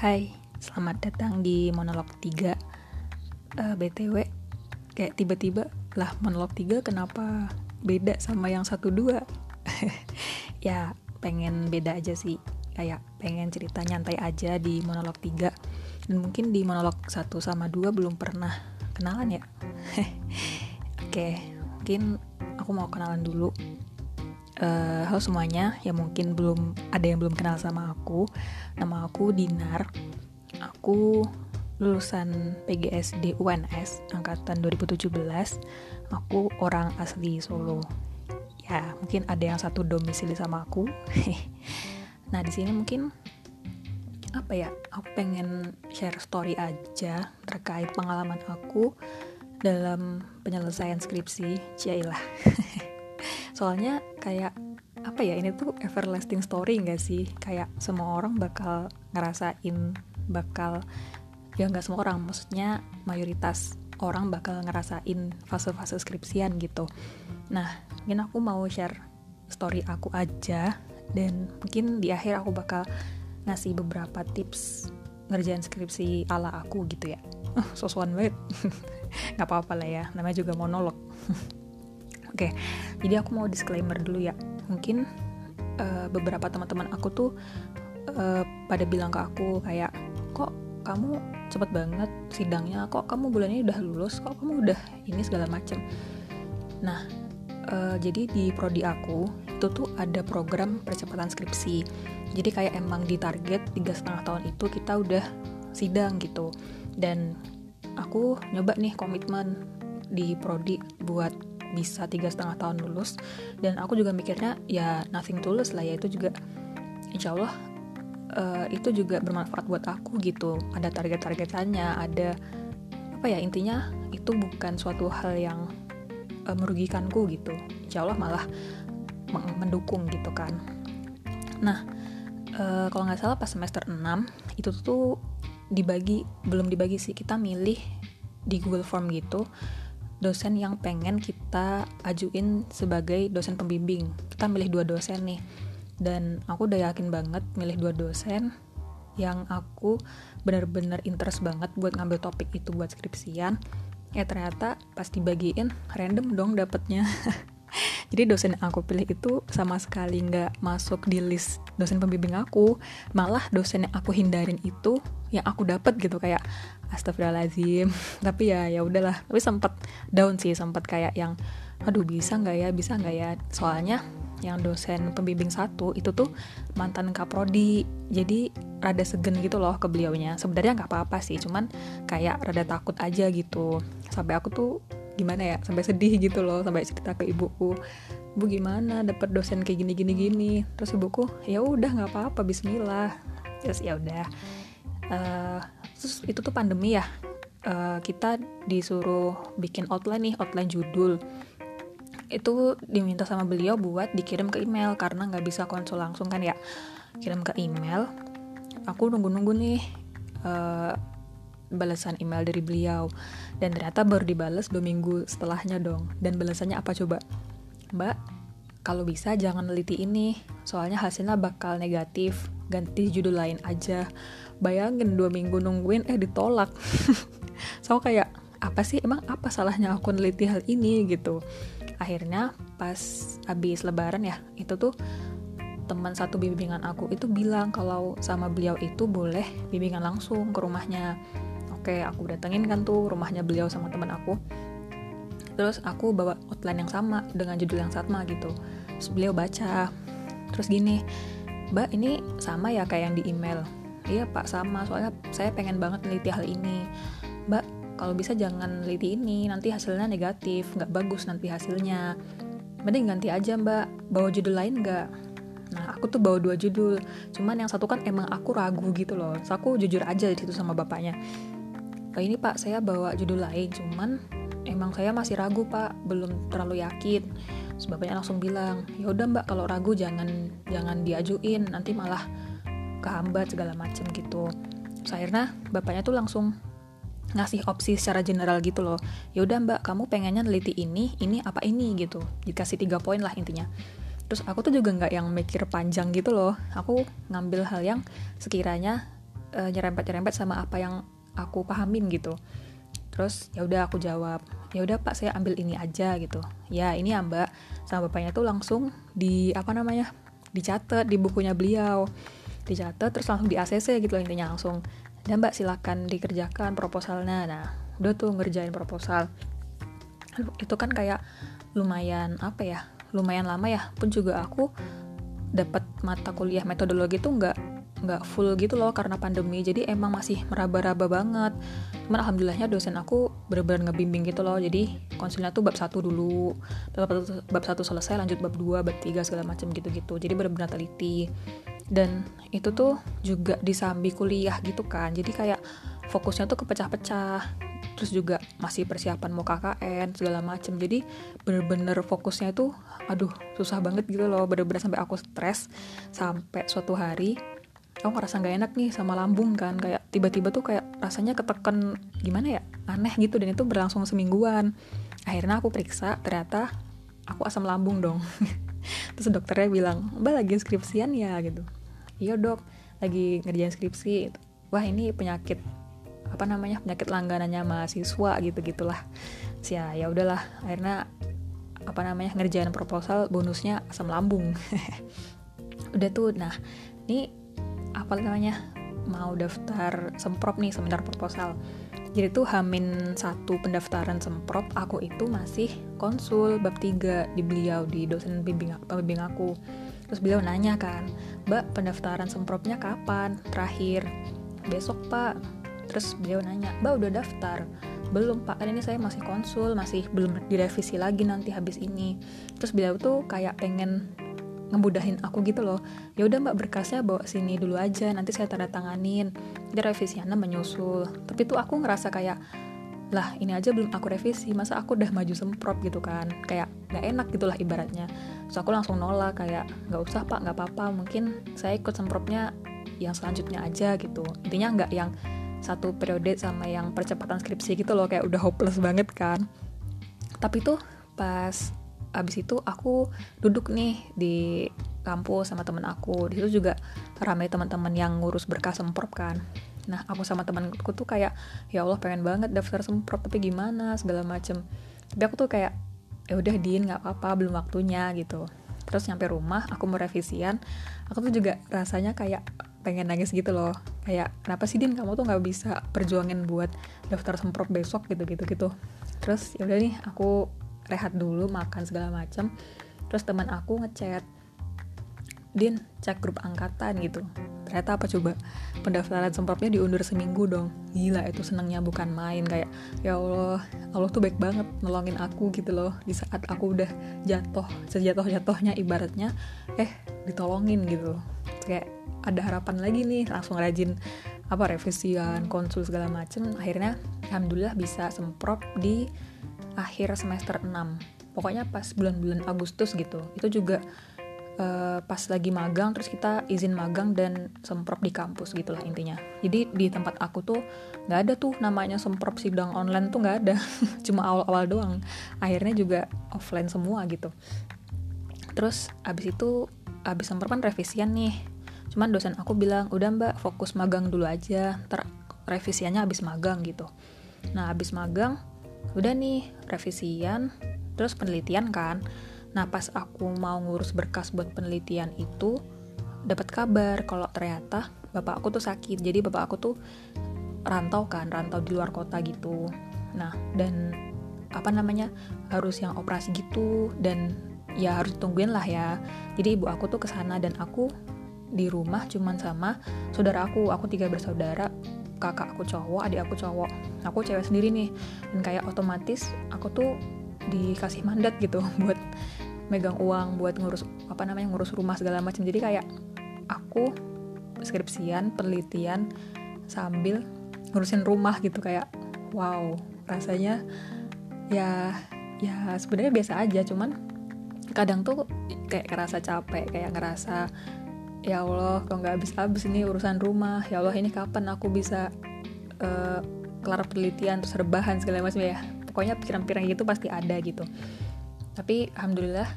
Hai, selamat datang di monolog 3 uh, BTW, kayak tiba-tiba lah monolog 3 kenapa beda sama yang satu dua? Ya pengen beda aja sih. Kayak pengen cerita nyantai aja di monolog 3 dan mungkin di monolog 1 sama 2 belum pernah kenalan ya. Oke mungkin aku mau kenalan dulu uh, halo semuanya. Yang mungkin belum ada yang belum kenal sama aku. Nama aku Dinar. Aku lulusan PGSD UNS angkatan 2017 aku orang asli Solo. Ya mungkin ada yang satu domisili sama aku. Nah di sini mungkin apa ya? Aku pengen share story aja terkait pengalaman aku dalam penyelesaian skripsi. Cailah soalnya kayak apa ya ini tuh everlasting story gak sih? Kayak semua orang bakal ngerasain bakal ya nggak semua orang maksudnya mayoritas orang bakal ngerasain fase-fase skripsian gitu. Nah mungkin aku mau share story aku aja dan mungkin di akhir aku bakal ngasih beberapa tips ngerjain skripsi ala aku gitu ya. Uh, sosuan banget nggak apa-apa lah ya namanya juga monolog. Oke, okay, jadi aku mau disclaimer dulu ya. Mungkin uh, beberapa teman-teman aku tuh uh, pada bilang ke aku kayak, kok kamu cepet banget sidangnya, kok kamu bulan ini udah lulus, kok kamu udah ini segala macem. Nah, uh, jadi di prodi aku itu tuh ada program percepatan skripsi. Jadi kayak emang ditarget tiga setengah tahun itu kita udah sidang gitu. Dan aku nyoba nih komitmen di prodi buat bisa tiga setengah tahun lulus. Dan aku juga mikirnya ya nothing tulus lah ya. Itu juga insya Allah uh, itu juga bermanfaat buat aku gitu. Ada target-targetannya ada apa ya intinya itu bukan suatu hal yang uh, merugikanku gitu. Insya Allah malah mendukung gitu kan. Nah uh, kalau nggak salah pas semester 6 itu tuh dibagi belum dibagi sih. Kita milih di Google Form gitu dosen yang pengen kita ajuin sebagai dosen pembimbing. Kita milih dua dosen nih. Dan aku udah yakin banget milih dua dosen yang aku bener-bener interest banget buat ngambil topik itu buat skripsian. Ya ternyata pas dibagiin random dong dapetnya. Jadi dosen yang aku pilih itu sama sekali nggak masuk di list dosen pembimbing aku. Malah dosen yang aku hindarin itu yang aku dapet gitu kayak astagfirullahaladzim. Tapi ya ya udahlah. Tapi sempat down sih, sempat kayak yang aduh bisa nggak ya, bisa nggak ya. Soalnya yang dosen pembimbing satu itu tuh mantan kaprodi jadi rada segen gitu loh ke beliaunya sebenarnya nggak apa-apa sih cuman kayak rada takut aja gitu sampai aku tuh gimana ya sampai sedih gitu loh sampai cerita ke ibuku bu gimana dapat dosen kayak gini gini gini terus ibuku ya udah nggak apa-apa Bismillah terus ya udah uh, terus itu tuh pandemi ya. Uh, kita disuruh bikin outline nih outline judul. Itu diminta sama beliau buat dikirim ke email karena nggak bisa konsul langsung kan ya. Kirim ke email. Aku nunggu-nunggu nih uh, balasan email dari beliau. Dan ternyata baru dibales dua minggu setelahnya dong. Dan balasannya apa coba? Mbak kalau bisa jangan neliti ini soalnya hasilnya bakal negatif ganti judul lain aja. Bayangin dua minggu nungguin eh ditolak. So kayak apa sih? Emang apa salahnya aku neliti hal ini? Gitu. Akhirnya pas habis lebaran ya itu tuh teman satu bimbingan aku itu bilang kalau sama beliau itu boleh bimbingan langsung ke rumahnya. Oke aku datengin kan tuh rumahnya beliau sama teman aku. Terus aku bawa outline yang sama dengan judul yang sama gitu. Terus beliau baca. Terus gini mbak ini sama ya kayak yang di email? Iya pak sama. Soalnya saya pengen banget neliti hal ini. Mbak kalau bisa jangan neliti ini nanti hasilnya negatif. Nggak bagus nanti hasilnya. Mending ganti aja mbak. Bawa judul lain nggak? Nah aku tuh bawa dua judul. Cuman yang satu kan emang aku ragu gitu loh. So aku jujur aja di situ sama bapaknya. Kayak ini pak saya bawa judul lain. Cuman emang saya masih ragu pak. Belum terlalu yakin sebabnya langsung bilang ya udah mbak kalau ragu jangan jangan diajuin nanti malah kehambat segala macem gitu. So, akhirnya bapaknya tuh langsung ngasih opsi secara general gitu loh. Ya udah mbak kamu pengennya neliti ini ini apa ini gitu. Dikasih tiga poin lah intinya. Terus aku tuh juga nggak yang mikir panjang gitu loh. Aku ngambil hal yang sekiranya uh, nyerempet-nyerempet sama apa yang aku pahamin gitu terus ya udah aku jawab. Ya udah pak saya ambil ini aja gitu. Ya ini ya mbak. Sama bapaknya tuh langsung di apa namanya dicatat di bukunya beliau. Dicatat terus langsung di ACC gitu loh intinya langsung dan mbak silakan dikerjakan proposalnya. Nah udah tuh ngerjain proposal. Itu kan kayak lumayan apa ya lumayan lama ya. Pun juga aku dapat mata kuliah metodologi tuh nggak nggak full gitu loh karena pandemi. Jadi emang masih meraba-raba banget. Cuman alhamdulillahnya dosen aku bener-bener ngebimbing gitu loh. Jadi konsilnya tuh bab satu dulu. Bab satu, selesai lanjut bab dua bab tiga segala macam gitu-gitu. Jadi bener-bener teliti. Dan itu tuh juga disambi kuliah gitu kan. Jadi kayak fokusnya tuh kepecah-pecah. Terus juga masih persiapan mau KKN segala macem. Jadi bener-bener fokusnya itu aduh susah banget gitu loh. Bener-bener sampai aku stres sampai suatu hari aku ngerasa nggak enak nih sama lambung kan kayak tiba-tiba tuh kayak rasanya ketekan gimana ya aneh gitu dan itu berlangsung semingguan. Akhirnya aku periksa ternyata aku asam lambung dong. Terus dokternya bilang mbak lagi skripsian ya? Gitu. Iya dok lagi ngerjain skripsi. Wah ini penyakit apa namanya penyakit langganannya mahasiswa gitu gitulah ya ya udahlah akhirnya apa namanya ngerjain proposal bonusnya asam lambung. Udah tuh nah ini apa namanya mau daftar semprot nih seminar proposal. Jadi tuh hamin satu pendaftaran semprot aku itu masih konsul bab tiga di beliau di dosen bimbing pembimbing aku. Terus beliau nanya kan mbak pendaftaran semprotnya kapan? Terakhir besok pak. Terus beliau nanya mbak udah daftar? Belum pak. Kan ini saya masih konsul masih belum direvisi lagi nanti habis ini. Terus beliau tuh kayak pengen ngemudahin aku gitu loh. Ya udah mbak berkasnya bawa sini dulu aja nanti saya tanda tanganin. Dia revisiannya menyusul. Tapi tuh aku ngerasa kayak lah ini aja belum aku revisi masa aku udah maju semprot gitu kan? Kayak nggak enak gitulah ibaratnya. So aku langsung nolak kayak nggak usah pak nggak apa-apa mungkin saya ikut semprotnya yang selanjutnya aja gitu. Intinya nggak yang satu periode sama yang percepatan skripsi gitu loh kayak udah hopeless banget kan. Tapi tuh pas abis itu aku duduk nih di kampus sama temen aku. Di situ juga ramai teman-teman yang ngurus berkas semprot kan. Nah aku sama temanku tuh kayak ya Allah pengen banget daftar semprot tapi gimana? segala macem. Tapi aku tuh kayak ya udah din nggak apa-apa belum waktunya gitu. Terus nyampe rumah aku mau revisian aku tuh juga rasanya kayak pengen nangis gitu loh. Kayak kenapa sih din? Kamu tuh nggak bisa perjuangin buat daftar semprot besok gitu gitu gitu terus ya udah nih aku rehat dulu makan segala macam terus teman aku ngechat Din cek grup angkatan gitu. Ternyata apa coba? Pendaftaran semprotnya diundur seminggu dong. Gila itu senangnya bukan main. Kayak ya Allah Allah tuh baik banget nolongin aku gitu loh. Di saat aku udah jatuh sejatuh jatuhnya ibaratnya eh ditolongin gitu kayak ada harapan lagi nih langsung rajin apa revisian konsul segala macem. Akhirnya alhamdulillah bisa semprot di akhir semester 6 pokoknya pas bulan-bulan Agustus gitu. Itu juga uh, pas lagi magang terus kita izin magang dan semprot di kampus gitulah intinya. Jadi di tempat aku tuh nggak ada tuh namanya semprot sidang online tuh nggak ada. Cuma awal-awal doang. Akhirnya juga offline semua gitu. Terus abis itu abis semprot kan revisian nih. Cuman dosen aku bilang udah mbak fokus magang dulu aja. Ter revisiannya habis magang gitu. Nah habis magang udah nih revisian terus penelitian kan? Nah pas aku mau ngurus berkas buat penelitian itu dapat kabar kalau ternyata bapak aku tuh sakit. Jadi bapak aku tuh rantau kan rantau di luar kota gitu. Nah dan apa namanya harus yang operasi gitu dan ya harus tungguin lah ya. Jadi ibu aku tuh ke sana dan aku di rumah cuman sama saudara aku. Aku tiga bersaudara kakak aku cowok adik aku cowok aku cewek sendiri nih. Dan kayak otomatis aku tuh dikasih mandat gitu buat megang uang buat ngurus apa namanya ngurus rumah segala macam. Jadi kayak aku skripsian penelitian sambil ngurusin rumah gitu. Kayak wow rasanya ya ya sebenarnya biasa aja. Cuman kadang tuh kayak ngerasa capek kayak ngerasa ya Allah kok nggak habis-habis ini urusan rumah? Ya Allah ini kapan aku bisa uh, kelar penelitian terus rebahan segala macam ya. Pokoknya pikiran-pikiran gitu pasti ada gitu. Tapi alhamdulillah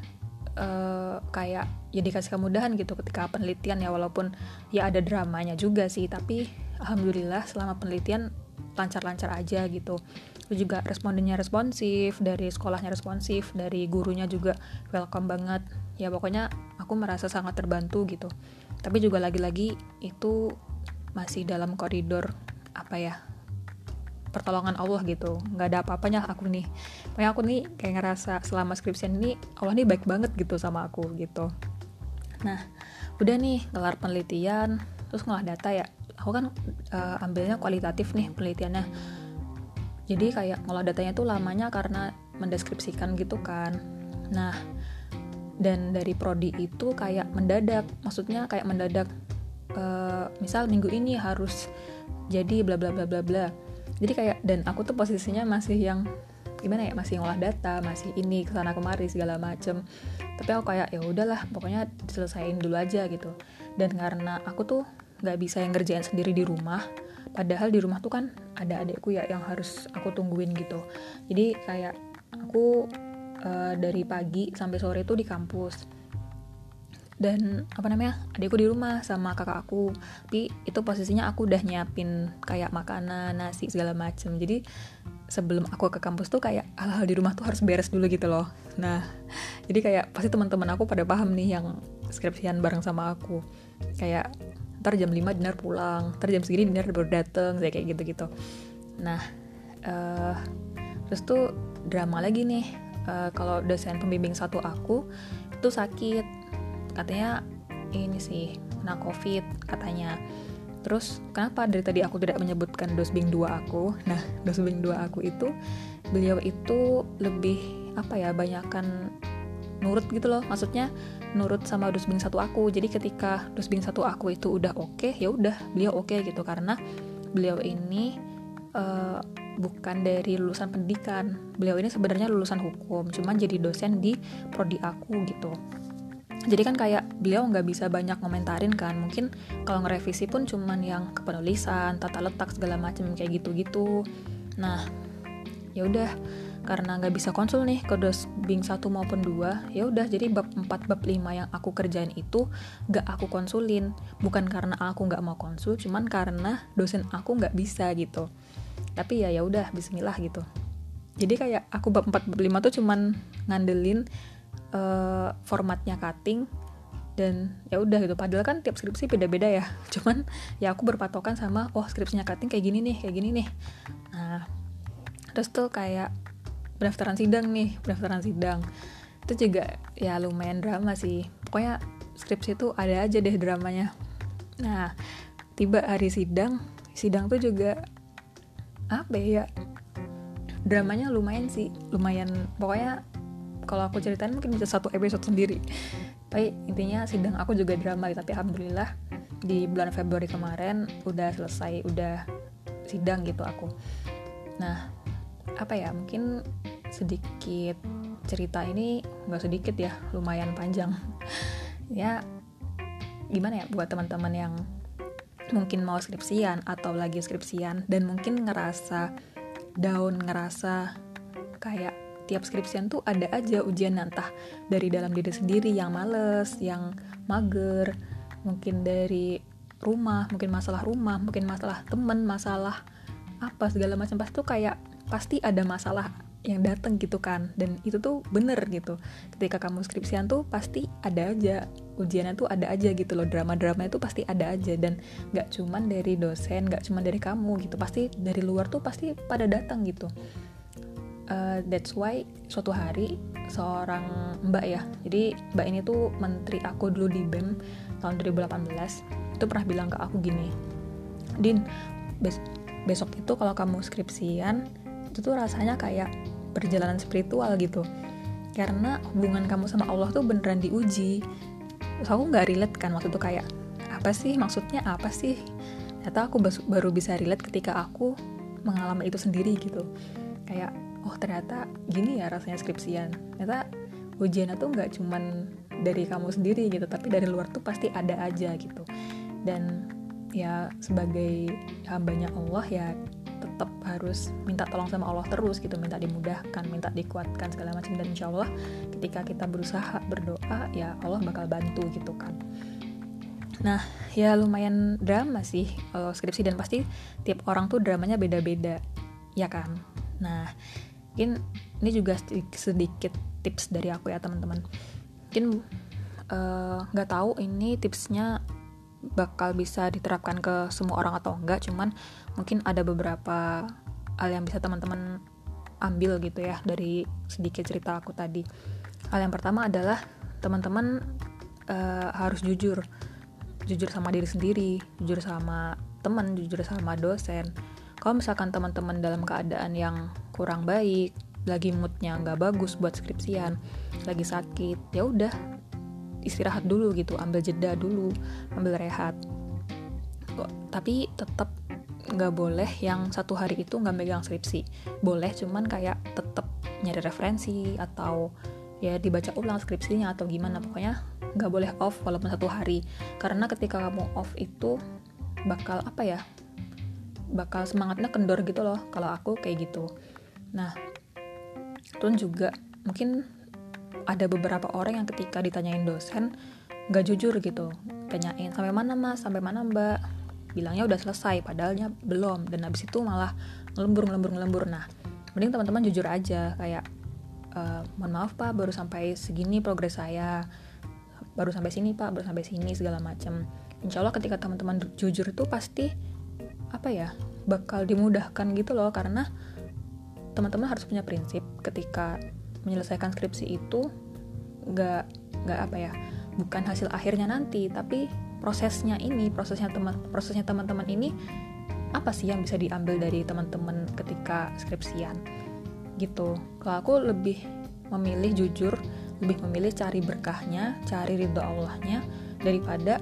uh, kayak ya dikasih kemudahan gitu ketika penelitian ya walaupun ya ada dramanya juga sih. Tapi alhamdulillah selama penelitian lancar-lancar aja gitu. Terus juga respondennya responsif dari sekolahnya responsif dari gurunya juga welcome banget. Ya pokoknya aku merasa sangat terbantu gitu. Tapi juga lagi-lagi itu masih dalam koridor apa ya pertolongan Allah gitu. Nggak ada apa-apanya aku nih. Pokoknya aku nih kayak ngerasa selama skripsian ini Allah nih baik banget gitu sama aku gitu. Nah udah nih gelar penelitian terus ngolah data ya. Aku kan uh, ambilnya kualitatif nih penelitiannya. Jadi kayak ngolah datanya tuh lamanya karena mendeskripsikan gitu kan. Nah dan dari prodi itu kayak mendadak. Maksudnya kayak mendadak uh, misal minggu ini harus jadi bla bla bla bla bla jadi kayak dan aku tuh posisinya masih yang gimana ya masih ngolah data masih ini ke sana kemari segala macem. Tapi aku kayak ya udahlah pokoknya diselesain dulu aja gitu. Dan karena aku tuh nggak bisa yang ngerjain sendiri di rumah padahal di rumah tuh kan ada adekku ya yang harus aku tungguin gitu. Jadi kayak aku uh, dari pagi sampai sore tuh di kampus dan apa namanya adikku di rumah sama kakak aku. Tapi itu posisinya aku udah nyiapin kayak makanan nasi segala macem. Jadi sebelum aku ke kampus tuh kayak hal-hal di rumah tuh harus beres dulu gitu loh. Nah jadi kayak pasti teman-teman aku pada paham nih yang skripsian bareng sama aku. Kayak ntar jam 5 dinar pulang ntar jam segini dinar baru dateng kayak gitu-gitu. Nah uh, terus tuh drama lagi nih. Uh, kalau dosen pembimbing satu aku itu sakit katanya ini sih kena covid katanya. Terus kenapa dari tadi aku tidak menyebutkan dosbing 2 aku? Nah dosbing 2 aku itu beliau itu lebih apa ya banyakkan nurut gitu loh. Maksudnya nurut sama dosbing satu aku. Jadi ketika dosbing satu aku itu udah oke okay, ya udah beliau oke okay gitu. Karena beliau ini uh, bukan dari lulusan pendidikan. Beliau ini sebenarnya lulusan hukum cuman jadi dosen di prodi aku gitu jadi kan kayak beliau nggak bisa banyak komentarin kan. Mungkin kalau ngerevisi pun cuman yang kepenulisan tata letak segala macam kayak gitu-gitu. Nah ya udah. Karena nggak bisa konsul nih ke dos bing 1 maupun 2 ya udah. Jadi bab 4 bab 5 yang aku kerjain itu nggak aku konsulin. Bukan karena aku nggak mau konsul cuman karena dosen aku nggak bisa gitu. Tapi ya ya udah Bismillah gitu. Jadi kayak aku bab 4 bab 5 tuh cuman ngandelin uh, formatnya cutting dan ya udah gitu. Padahal kan tiap skripsi beda-beda ya. Cuman ya aku berpatokan sama oh skripsinya cutting kayak gini nih kayak gini nih. Nah terus tuh kayak pendaftaran sidang nih pendaftaran sidang. Itu juga ya lumayan drama sih. Pokoknya skripsi itu ada aja deh dramanya. Nah tiba hari sidang sidang tuh juga apa ya? Dramanya lumayan sih lumayan. Pokoknya kalau aku ceritain mungkin bisa satu episode sendiri. Tapi intinya sidang aku juga drama tapi alhamdulillah di bulan Februari kemarin udah selesai udah sidang gitu aku. Nah apa ya mungkin sedikit cerita ini nggak sedikit ya lumayan panjang. Ya gimana ya buat teman-teman yang mungkin mau skripsian atau lagi skripsian dan mungkin ngerasa down ngerasa kayak tiap skripsian tuh ada aja ujian entah dari dalam diri sendiri yang males yang mager mungkin dari rumah mungkin masalah rumah mungkin masalah temen masalah apa segala macam. Pasti tuh kayak pasti ada masalah yang dateng gitu kan. Dan itu tuh bener gitu. Ketika kamu skripsian tuh pasti ada aja ujiannya tuh ada aja gitu loh. Drama-drama itu pasti ada aja. Dan nggak cuman dari dosen nggak cuman dari kamu gitu. Pasti dari luar tuh pasti pada datang gitu uh, that's why suatu hari seorang mbak ya jadi mbak ini tuh menteri aku dulu di BEM tahun 2018 itu pernah bilang ke aku gini Din bes besok itu kalau kamu skripsian itu tuh rasanya kayak perjalanan spiritual gitu. Karena hubungan kamu sama Allah tuh beneran diuji. Terus aku nggak relate kan waktu itu kayak apa sih? Maksudnya apa sih? Ternyata aku baru bisa relate ketika aku mengalami itu sendiri gitu. Kayak oh ternyata gini ya rasanya skripsian. Ternyata ujiannya tuh nggak cuman dari kamu sendiri gitu tapi dari luar tuh pasti ada aja gitu. Dan ya sebagai hambanya Allah ya tetap harus minta tolong sama Allah terus gitu minta dimudahkan minta dikuatkan segala macam. Dan insya Allah ketika kita berusaha berdoa ya Allah bakal bantu gitu kan. Nah ya lumayan drama sih kalau skripsi. Dan pasti tiap orang tuh dramanya beda-beda ya kan? Nah mungkin ini juga sedikit tips dari aku ya teman-teman. Mungkin eh, nggak uh, tahu ini tipsnya bakal bisa diterapkan ke semua orang atau enggak cuman mungkin ada beberapa hal yang bisa teman-teman ambil gitu ya dari sedikit cerita aku tadi. Hal yang pertama adalah teman-teman uh, harus jujur. Jujur sama diri sendiri jujur sama teman jujur sama dosen kalau misalkan teman-teman dalam keadaan yang kurang baik lagi moodnya nggak bagus buat skripsian lagi sakit ya udah istirahat dulu gitu ambil jeda dulu ambil rehat. Kok tapi tetap nggak boleh yang satu hari itu nggak megang skripsi. Boleh cuman kayak tetap nyari referensi atau ya dibaca ulang skripsinya atau gimana. Pokoknya nggak boleh off walaupun satu hari. Karena ketika kamu off itu bakal apa ya bakal semangatnya kendor gitu loh kalau aku kayak gitu. Nah terus juga mungkin ada beberapa orang yang ketika ditanyain dosen nggak jujur gitu. Tanyain sampai mana mas? Sampai mana mbak? Bilangnya udah selesai padahalnya belum. Dan habis itu malah ngelembur ngelembur ngelembur. Nah mending teman-teman jujur aja. Kayak e, mohon maaf pak baru sampai segini progres saya. Baru sampai sini pak baru sampai sini segala macam insya Allah ketika teman-teman jujur itu pasti apa ya bakal dimudahkan gitu loh. Karena teman-teman harus punya prinsip ketika menyelesaikan skripsi itu nggak nggak apa ya bukan hasil akhirnya nanti tapi prosesnya ini prosesnya teman prosesnya teman-teman ini apa sih yang bisa diambil dari teman-teman ketika skripsian? Gitu. Kalau aku lebih memilih jujur lebih memilih cari berkahnya, cari ridho Allahnya daripada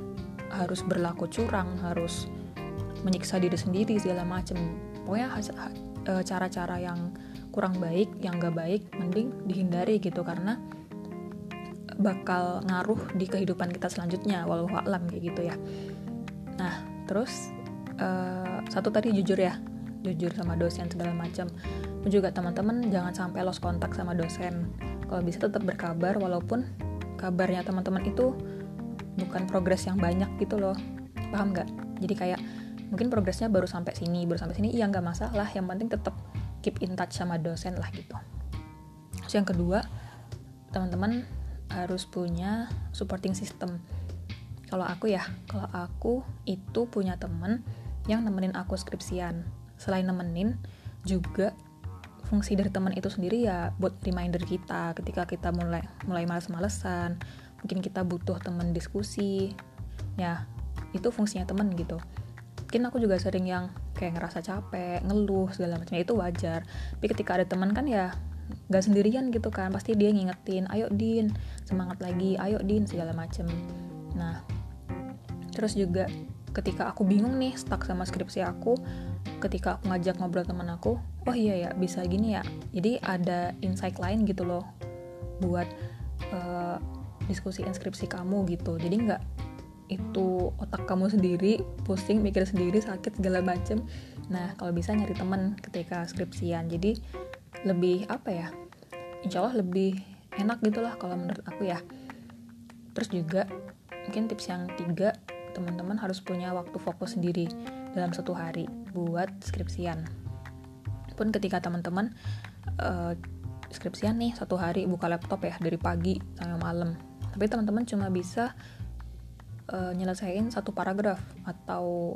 harus berlaku curang, harus menyiksa diri sendiri segala macem. Pokoknya e, cara-cara yang kurang baik, yang gak baik, mending dihindari gitu karena bakal ngaruh di kehidupan kita selanjutnya, walau alam kayak gitu ya. Nah, terus uh, satu tadi jujur ya, jujur sama dosen segala macam. Juga teman-teman jangan sampai lost kontak sama dosen kalau bisa tetap berkabar walaupun kabarnya teman-teman itu bukan progres yang banyak gitu loh paham nggak jadi kayak mungkin progresnya baru sampai sini baru sampai sini iya nggak masalah. Yang penting tetap keep in touch sama dosen lah gitu. Terus yang kedua teman-teman harus punya supporting system. Kalau aku ya kalau aku itu punya temen yang nemenin aku skripsian. Selain nemenin juga fungsi dari teman itu sendiri ya buat reminder kita ketika kita mulai mulai males-malesan. Mungkin kita butuh teman diskusi. Ya itu fungsinya teman gitu mungkin aku juga sering yang kayak ngerasa capek ngeluh segala macam itu wajar. Tapi ketika ada teman kan ya gak sendirian gitu kan pasti dia ngingetin ayo din semangat lagi ayo din segala macem. Nah terus juga ketika aku bingung nih stuck sama skripsi aku ketika aku ngajak ngobrol teman aku oh iya ya bisa gini ya. Jadi ada insight lain gitu loh buat uh, diskusi inskripsi kamu gitu. Jadi nggak itu otak kamu sendiri pusing mikir sendiri sakit segala macem. Nah kalau bisa nyari teman ketika skripsian. Jadi lebih apa ya insya Allah lebih enak gitu lah kalau menurut aku ya. Terus juga mungkin tips yang tiga teman-teman harus punya waktu fokus sendiri dalam satu hari buat skripsian. Pun ketika teman-teman uh, skripsian nih satu hari buka laptop ya dari pagi sampai malam. Tapi teman-teman cuma bisa uh, nyelesain satu paragraf atau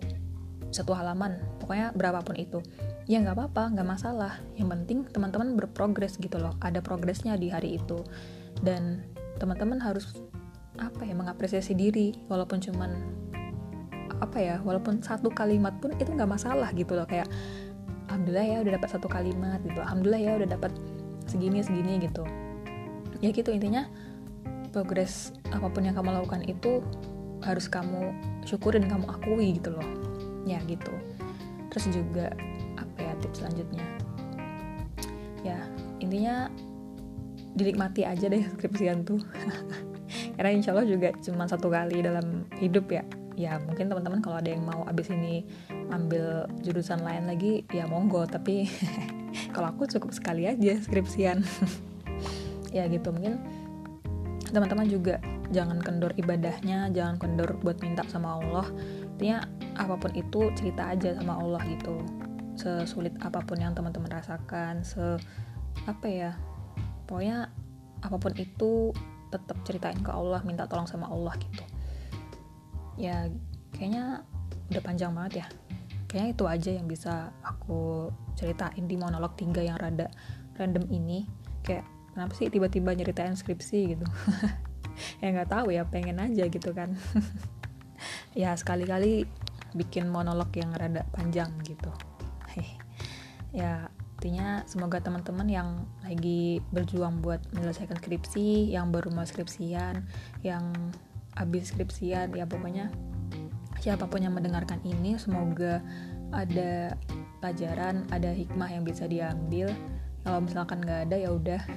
satu halaman pokoknya berapapun itu. Ya nggak apa-apa nggak masalah. Yang penting teman-teman berprogres gitu loh ada progresnya di hari itu. Dan teman-teman harus apa ya mengapresiasi diri walaupun cuman apa ya walaupun satu kalimat pun itu nggak masalah gitu loh. Kayak alhamdulillah ya udah dapat satu kalimat gitu. Alhamdulillah ya udah dapat segini segini gitu. Ya gitu intinya progres apa pun yang kamu lakukan itu harus kamu syukur dan kamu akui gitu loh. Ya gitu. Terus juga apa ya tips selanjutnya? Ya intinya dinikmati aja deh skripsian tuh karena insya Allah juga cuma satu kali dalam hidup ya. Ya mungkin teman-teman kalau ada yang mau abis ini ambil jurusan lain lagi ya monggo. Tapi kalau aku cukup sekali aja skripsian. Ya gitu. Mungkin teman-teman juga jangan kendor ibadahnya jangan kendor buat minta sama Allah. Intinya apa pun itu cerita aja sama Allah gitu. Sesulit apa pun yang teman-teman rasakan se apa ya pokoknya apa pun itu tetap ceritain ke Allah minta tolong sama Allah gitu. Ya kayaknya udah panjang banget ya. Kayaknya itu aja yang bisa aku ceritain di monolog tiga yang rada random ini. Kayak kenapa sih tiba-tiba nyeritain skripsi gitu ya nggak tahu ya pengen aja gitu kan. Ya sekali-kali bikin monolog yang rada panjang gitu. Ya intinya semoga teman-teman yang lagi berjuang buat menyelesaikan skripsi yang baru mau skripsian yang habis skripsian ya pokoknya siapa pun yang mendengarkan ini semoga ada pelajaran ada hikmah yang bisa diambil. Kalau misalkan nggak ada ya udah.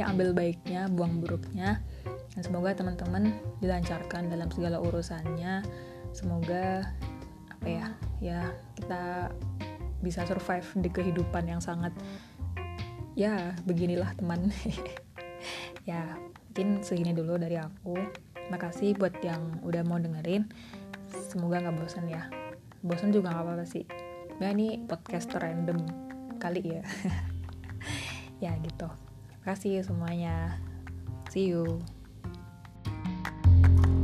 Ya ambil baiknya buang buruknya dan semoga teman-teman dilancarkan dalam segala urusannya. Semoga apa ya ya kita bisa survive di kehidupan yang sangat ya beginilah teman. Ya mungkin segini dulu dari aku. Makasih buat yang udah mau dengerin. Semoga nggak bosan ya. Bosan juga nggak apa-apa sih. Nah ini podcast random kali ya. Ya gitu. Makasih semuanya. See you Bye.